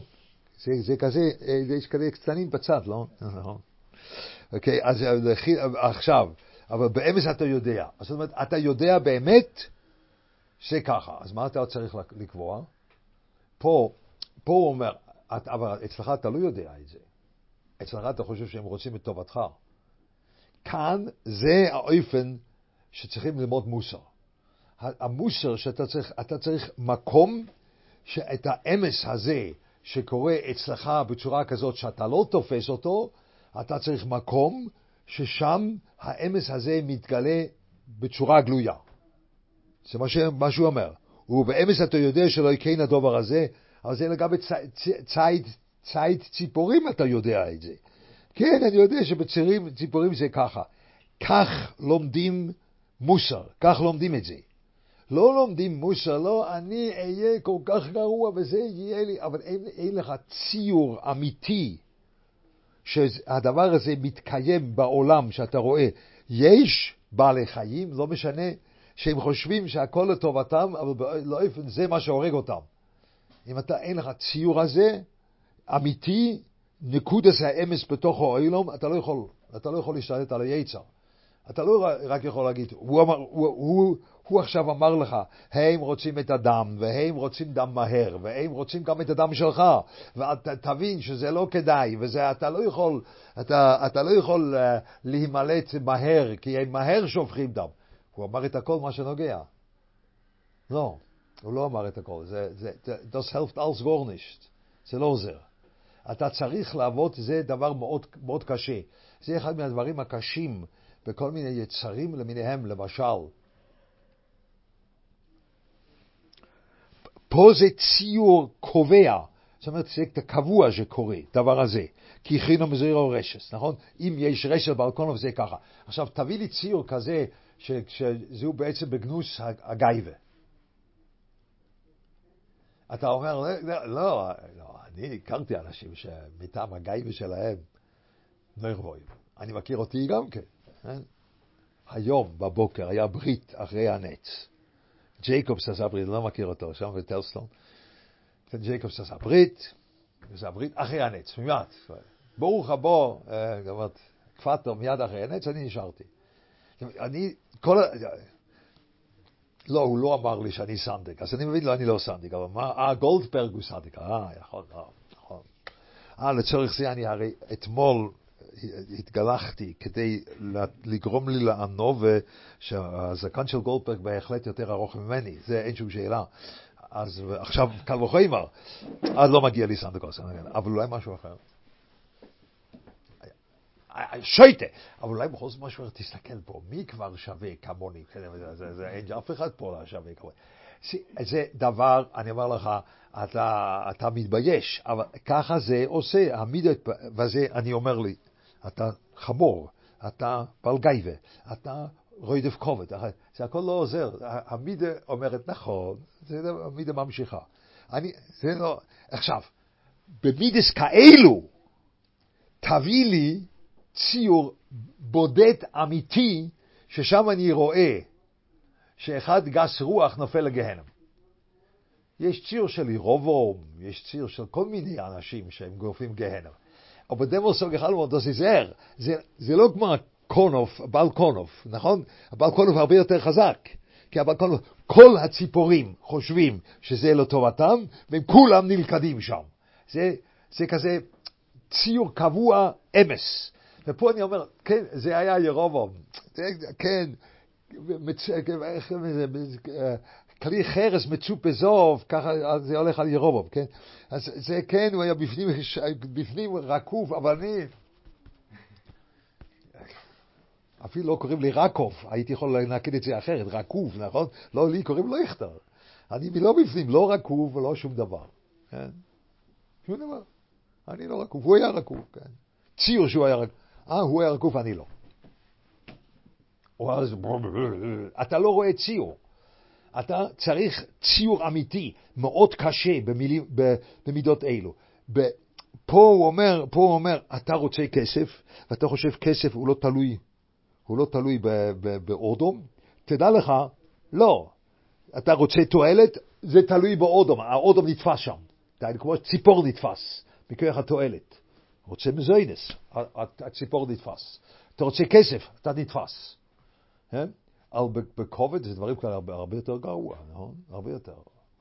זה, זה כזה, אה, יש כאלה קטנים בצד, לא? נכון. אוקיי, אז אה, עכשיו, אבל באמת אתה יודע. זאת אומרת, אתה יודע באמת שככה. אז מה אתה צריך לק- לקבוע? פה, פה הוא אומר, אבל אצלך אתה לא יודע את זה. אצלך אתה חושב שהם רוצים את טובתך. כאן זה האופן שצריכים ללמוד מוסר. המוסר שאתה צריך, אתה צריך מקום שאת האמס הזה שקורה אצלך בצורה כזאת שאתה לא תופס אותו, אתה צריך מקום ששם האמס הזה מתגלה בצורה גלויה. זה מה, ש... מה שהוא אומר. ובאמס אתה יודע שלא יקן הדבר הזה, אבל זה לגבי צי- צי- ציד, ציד ציפורים אתה יודע את זה. כן, אני יודע שבצירים ציפורים זה ככה. כך לומדים מוסר, כך לומדים את זה. לא לומדים מוסר, לא, אני אהיה כל כך גרוע וזה יהיה לי, אבל אין, אין לך ציור אמיתי שהדבר הזה מתקיים בעולם, שאתה רואה, יש בעלי חיים, לא משנה, שהם חושבים שהכל לטובתם, אבל באופן זה מה שהורג אותם. אם אתה אין לך ציור הזה, אמיתי, נקודס האמס בתוך האוילום, אתה לא יכול, אתה לא יכול להשתלט על היצר. אתה לא רק יכול להגיד, הוא, אמר, הוא, הוא, הוא עכשיו אמר לך, הם רוצים את הדם, והם רוצים דם מהר, והם רוצים גם את הדם שלך, ואתה תבין שזה לא כדאי, וזה, אתה לא יכול, אתה, אתה לא יכול uh, להימלט מהר, כי הם מהר שופכים דם. הוא אמר את הכל מה שנוגע. לא, הוא לא אמר את הכל. זה, זה, זה, hilft alles gar nicht. זה לא עוזר. אתה צריך לעבוד, זה דבר מאוד, מאוד קשה. זה אחד מהדברים הקשים בכל מיני יצרים למיניהם, למשל. פה זה ציור קובע, זאת אומרת, זה קבוע שקורה, דבר הזה. כי חינום זירו רשס, נכון? אם יש רשת בלקונוב זה ככה. עכשיו, תביא לי ציור כזה, ש- שזהו בעצם בגנוס הגייבה. אתה אומר, לא, לא, לא, אני הכרתי אנשים שמטעם הגייבה שלהם לא גבוהים. אני מכיר אותי גם כן. כן? היום בבוקר היה ברית אחרי הנץ. ג'ייקובס עשה ברית, לא מכיר אותו, שם בטלז-סטון. ג'ייקובס עשה ברית, עשה ברית אחרי הנץ, מיד. ברוך הבא, אה, כפתו מיד אחרי הנץ, אני נשארתי. אני, כל. לא, הוא לא אמר לי שאני סנדק, אז אני מבין, לא, אני לא סנדק, אבל מה, אה, גולדברג הוא סנדק, אה, יכול, אה, נכון. אה, לצורך זה אני הרי אתמול התגלחתי כדי לגרום לי לענוב שהזקן של גולדברג בהחלט יותר ארוך ממני, זה אין שום שאלה. אז עכשיו קל וחומר, אז לא מגיע לי סנדקוס, אבל אולי משהו אחר. שויטה, אבל אולי בכל זאת משהו תסתכל פה, מי כבר שווה כמוני? אין אף אחד פה לא שווה כמוני. זה דבר, אני אומר לך, אתה, אתה מתבייש, אבל ככה זה עושה, המידות, וזה, אני אומר לי, אתה חמור, אתה בעל גייבה, אתה רוידף כובד, זה הכל לא עוזר. המידה אומרת נכון, זה המידה ממשיכה. אני, זה לא, עכשיו, במידס כאלו, תביא לי ציור בודד אמיתי, ששם אני רואה שאחד גס רוח נופל לגהנם. יש ציור של אירובום, יש ציור של כל מיני אנשים שהם גורפים גהנם. אבל דמו סוג אחד מאוד תיזהר, זה, זה לא כמו קונוף, בעל קונוף, נכון? הבעל קונוף הרבה יותר חזק. כי הבעל קונוף, כל הציפורים חושבים שזה לטובתם, והם כולם נלכדים שם. זה, זה כזה ציור קבוע אמס. ופה אני אומר, כן, זה היה ירובום. כן, מצ... איך זה, כלי חרס מצופה זוב, ככה זה הולך על ירובום, כן? אז זה כן, הוא היה בפנים, בפנים רקוב, אבל אני... אפילו לא קוראים לי רקוב, הייתי יכול לנקד את זה אחרת, רקוב, נכון? לא, לי קוראים לו איכטר. אני לא בפנים, לא רקוב ולא שום דבר, כן? שום דבר. אני לא רקוב, הוא היה רקוב, כן? ציור שהוא היה רקוב. אה, הוא היה רקוב, אני לא. אתה לא רואה ציור. אתה צריך ציור אמיתי, מאוד קשה במילים, במידות אלו. פה הוא אומר, פה הוא אומר, אתה רוצה כסף, ואתה חושב כסף הוא לא תלוי, הוא לא תלוי באודום, תדע לך, לא. אתה רוצה תועלת, זה תלוי באודום, האודום נתפס שם. כמו ציפור נתפס, מכוח התועלת. רוצה מזוינס, הציפור נתפס. אתה רוצה כסף, אתה נתפס. כן? אבל בכובד זה דברים כאלה הרבה, הרבה יותר גרוע, נכון? הרבה יותר.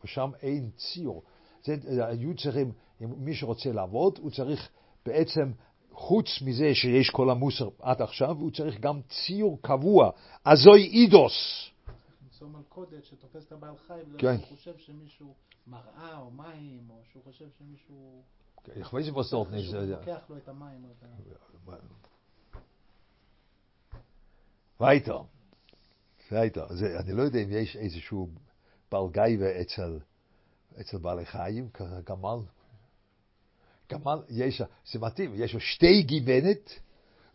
ושם אין ציור. זה, היו צריכים, אם מי שרוצה לעבוד, הוא צריך בעצם, חוץ מזה שיש כל המוסר עד עכשיו, הוא צריך גם ציור קבוע. אזוי אידוס. למצוא מלכודת שתופס את הבעל חי, כן. חושב שמישהו מראה או מים, או שהוא חושב שמישהו... Nicht, was dort nicht. שהוא לוקח לו את המים. או את ה- weiter. weiter. זה, אני לא יודע אם יש איזשהו בעל גייבה אצל, אצל בעלי חיים, גמל. גמל, יש, זה מתאים, יש לו שתי גיבנת,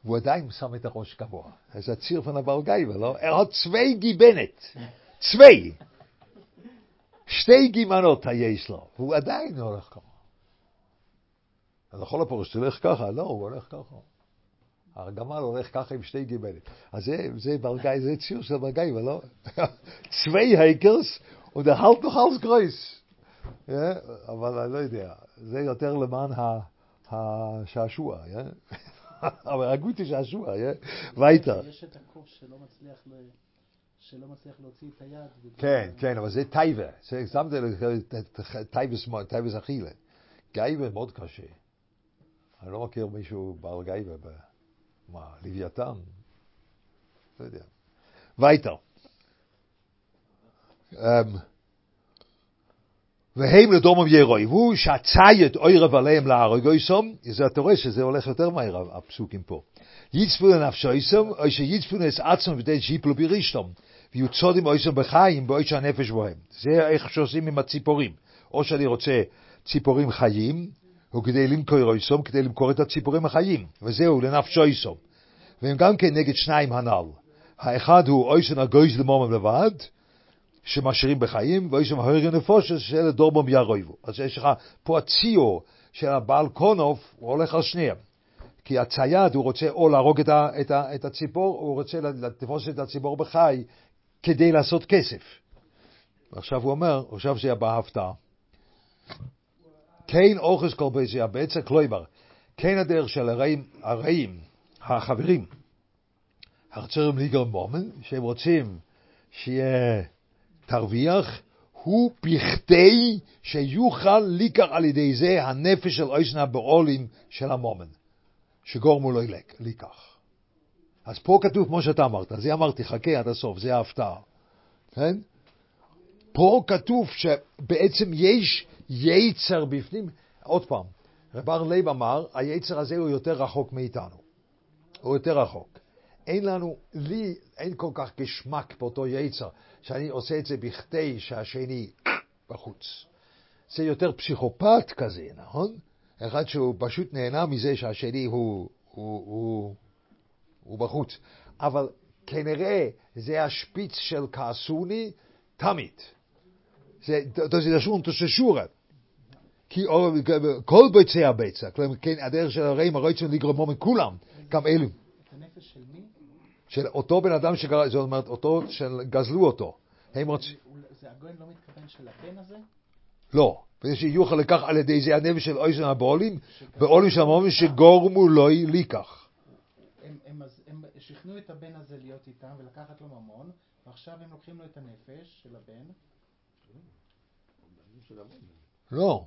והוא עדיין שם את הראש גבוה. זה הציר von הבעל גייבה, לא? Er zwei גיבנת. zwei. שתי גימנות יש לו, והוא עדיין הולך ככה. אז לכל הפורש תלך ככה, לא, הוא הולך ככה. הגמל הולך ככה עם שתי גימלים. אז זה, זה ברגאי, זה ציור של ברגאי, אבל לא? *laughs* צווי הייקרס, halt noch als groß. Yeah, אבל אני לא יודע, זה יותר למען השעשוע, yeah? *laughs* אבל הגוטי שעשוע, yeah? ווייטער. יש את הקוף שלא מצליח ל- שלא מצליח להוציא את היד. כן, כן, אבל זה תאווה. זה שמתי תאוות תאוות אכילה. גאווה מאוד קשה. אני לא מכיר מישהו בעל גאווה. מה, לוויתן? לא יודע. ווייטער. אמ, והם לדמם יארובו, שהצייד אורב עליהם להרגויסום, זה אתה רואה שזה הולך יותר מהר, הפסוקים פה. יצפו לנפשויסום, או שיצפו נס עצמם ודאי שיפלו ברישתום, ויהיו צודים אויסום בחיים, באוי שהנפש בוהם. זה איך שעושים עם הציפורים. או שאני רוצה ציפורים חיים, או כדי למכור אויסום, כדי למכור את הציפורים החיים, וזהו, לנפשויסום. והם גם כן נגד שניים הנ"ל. האחד הוא אויסון הגויז למומם לבד, שמשאירים בחיים, ואישם הרגן נפושס של דורבום ירויבו. אז יש לך פה הציור של הבעל קונוף, הוא הולך על שניהם. כי הצייד, הוא רוצה או להרוג את, ה, את, ה, את הציפור, הוא רוצה לתפוס את הציפור בחי כדי לעשות כסף. ועכשיו הוא אומר, עכשיו זה הבא הפתעה. כן אוכס כל ביזי הבצע קלויבר, כן הדרך של הרעים, הרעים, החברים, הרצרים ליגר מומן, שהם רוצים שיהיה תרוויח, הוא בכדי שיוכל ליקח על ידי זה הנפש של אותן הבעלים של הממון, שגרמו לו ליקח. אז פה כתוב כמו שאתה אמרת, זה אמרתי, חכה עד הסוף, זה ההפתעה. כן? פה כתוב שבעצם יש יצר בפנים, עוד פעם, אהרן לייב אמר, היצר הזה הוא יותר רחוק מאיתנו. הוא יותר רחוק. אין לנו, לי אין כל כך געשמאַק באותו יצר, שאני עושה את זה בכדי שהשני בחוץ. זה יותר פסיכופת כזה, נכון? אחד שהוא פשוט נהנה מזה שהשני הוא, הוא, הוא, הוא בחוץ. אבל כנראה זה השפיץ של כעסוני תמיד. זה, זה לשון תששורה. כי כל ביצי הביצה, כלומר, כן, הדרך של הרעים הרצון לגרום מכולם, גם אלו. הנפש של מי? של אותו בן אדם שגרם, זאת אומרת, אותו שגזלו אותו. הם רוצים... זה הגויין לא מתכוון של הבן הזה? לא. שיוכל לקח על ידי זה הנפש של אויזן הבעולים, בעולים של המומים שגורמו לו הם, הם שכנעו את הבן הזה להיות איתם ולקחת לו ממון, ועכשיו הם לוקחים לו את הנפש של הבן. לא,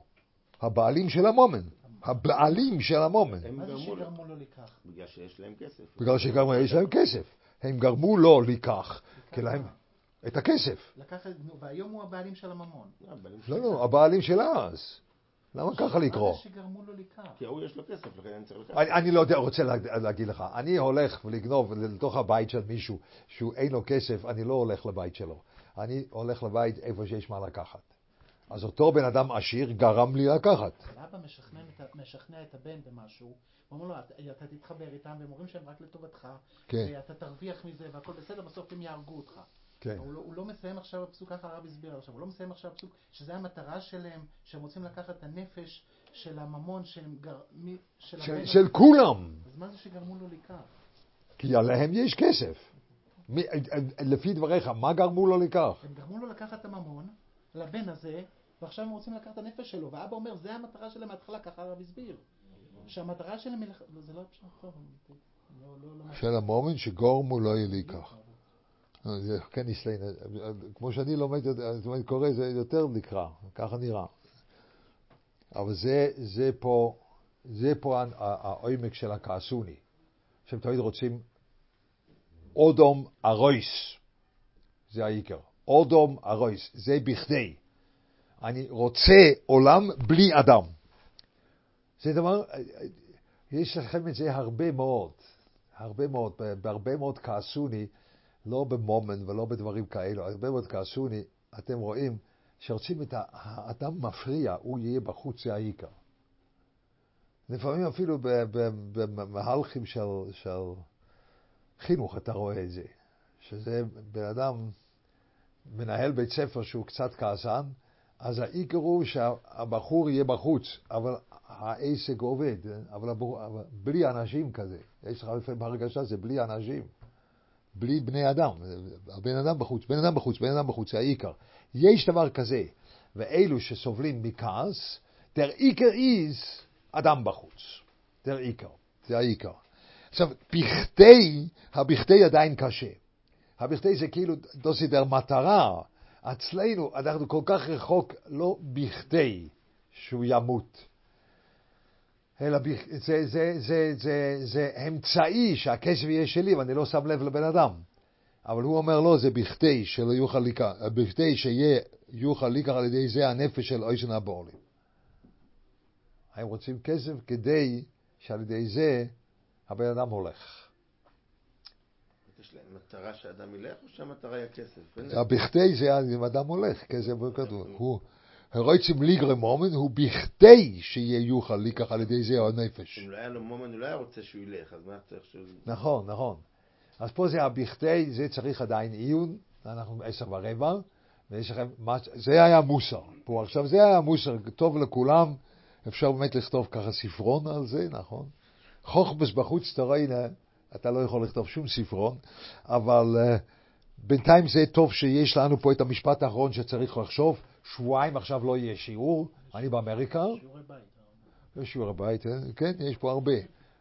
הבעלים של המומן. הבעלים של המומן. הם מה זה גרמו לו. שגרמו לו לקח? בגלל שיש להם כסף. בגלל שגם יש להם כסף. הם גרמו לו לקח, כי להם את הכסף. לקח, נו, והיום הוא הבעלים של הממון. לא, לא. לא, הבעלים של אז. למה ככה לקרוא? מה זה שגרמו לו לקח? כי ההוא יש לו כסף, לכן אני צריך לקחת. אני, לא יודע, רוצה לה, להגיד לך, אני הולך ולגנוב לתוך הבית של מישהו שהוא אין לו כסף, אני לא הולך לבית שלו. אני הולך לבית איפה שיש מה לקחת. אז אותו בן אדם עשיר גרם לי לקחת. אבא משכנע את, ה- משכנע את הבן במשהו, הוא אומר לו, אתה, תתחבר איתם, והם אומרים שהם רק לטובתך, כן. ואתה תרוויח מזה, והכל בסדר, בסוף הם יהרגו אותך. כן. הוא, לא, הוא לא מסיים עכשיו הפסוק, ככה הרב הסביר עכשיו, הוא לא מסיים עכשיו הפסוק, שזה המטרה שלהם, שהם רוצים לקחת את הנפש של הממון שהם גר... מי, של, של, של כולם. אז מה זה שגרמו לו לקח? כי עליהם יש כסף. מי, לפי דבריך, מה גרמו לו לכך? הם גרמו לו לקחת את הממון, לבן הזה, ועכשיו הם רוצים לקחת את הנפש שלו, ואבא אומר, זה המטרה שלהם מההתחלה, ככה הרב הסביר. שהמטרה היא... לח- לא, זה לא פשוט טוב, לא, לא, לא... של המומן שגורמו לא יהיה לי כך. זה כן יסליין, כמו שאני לומד, זאת אומרת, קורא, זה יותר נקרא, ככה נראה. אבל זה, זה פה, זה פה העומק של הכעסוני, שהם תמיד רוצים אודום ארויס, זה העיקר. אודום ארויס, זה בכדי. אני רוצה עולם בלי אדם. זה דבר, יש לכם את זה הרבה מאוד, הרבה מאוד, בהרבה מאוד כעסוני, לא במומן ולא בדברים כאלו, הרבה מאוד כעסוני, אתם רואים שרוצים את האדם מפריע, הוא יהיה בחוץ, זה העיקר. לפעמים אפילו במהלכים של, של חינוך אתה רואה את זה, שזה בן אדם, מנהל בית ספר שהוא קצת כעסן, אז העיקר הוא שהבחור יהיה בחוץ, אבל העסק עובד, אבל, הבחור, אבל בלי אנשים כזה. יש לך לפעמים הרגשה זה בלי אנשים, בלי בני אדם. הבן אדם בחוץ, בן אדם בחוץ, בן אדם בחוץ, זה העיקר. יש דבר כזה, ואלו שסובלים מכעס, der עיקר is אדם בחוץ. der עיקר, זה העיקר. עכשיו, בכדי, הבכדי עדיין קשה. הבכדי זה כאילו, דוסי דר מטרה. אצלנו, אנחנו כל כך רחוק, לא בכדי שהוא ימות. אלא בכ- זה, זה, זה, זה, זה אמצעי שהכסף יהיה שלי ואני לא שם לב לבן אדם. אבל הוא אומר לא, זה בכדי שלא יוכל לקח, בכדי שיהיה יוכל לקח על ידי זה הנפש של אוישן הבורלים. הם רוצים כסף כדי שעל ידי זה הבן אדם הולך. יש להם מטרה שאדם ילך, או שהמטרה היא הכסף? הבכדי זה אם אדם הולך, כסף וכדור. הוא הרוצים ליגרם מומן הוא בכדי שיהיה יוכל לקח על ידי זה הנפש. אם לא היה לו מומן, הוא לא היה רוצה שהוא ילך, אז מה צריך שהוא... נכון, נכון. אז פה זה הבכדי, זה צריך עדיין עיון, אנחנו עשר ורבע, ויש לכם, מה- זה היה מוסר. פה עכשיו זה היה מוסר, טוב לכולם, אפשר באמת לכתוב ככה ספרון על זה, נכון? חוכבס בחוץ תראינה, אתה לא יכול לכתוב שום ספרון, אבל uh, בינתיים זה טוב שיש לנו פה את המשפט האחרון שצריך לחשוב, שבועיים עכשיו לא יהיה שיעור, אני באמריקה, שיעורי בית. יש שיעורי בית, אה? כן, יש פה הרבה.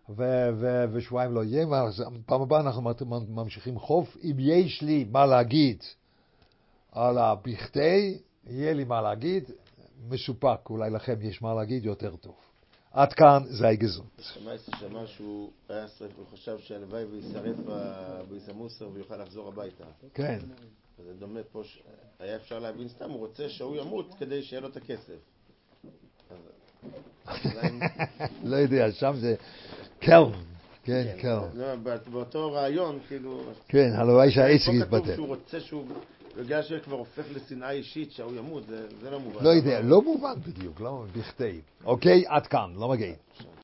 ו- ו- ושבועיים לא יהיה, ואז פעם הבאה אנחנו ממשיכים חוף. אם יש לי מה להגיד על הבכדי, יהיה לי מה להגיד, מסופק, אולי לכם יש מה להגיד יותר טוב. עד כאן זה הגזות. שמייסה שמע שהוא היה שרף, הוא חשב שהלוואי ויישרף הביס המוסר ויוכל לחזור הביתה. כן, זה דומה פה, ש- היה אפשר להבין סתם, הוא רוצה שהוא ימות כדי שיהיה לו את הכסף. *laughs* לא יודע, שם זה קלן, כן, קלן. לא, בא- באותו רעיון, כאילו... כן, הלוואי שהעסק פה כתוב יתבטל. שהוא רוצה שהוא, שהוא כבר הופך לשנאה אישית, שהוא ימות, זה לא מובן. לא יודע, לא מובן בדיוק, לא בכדי. אוקיי, עד כאן, לא מגיעים.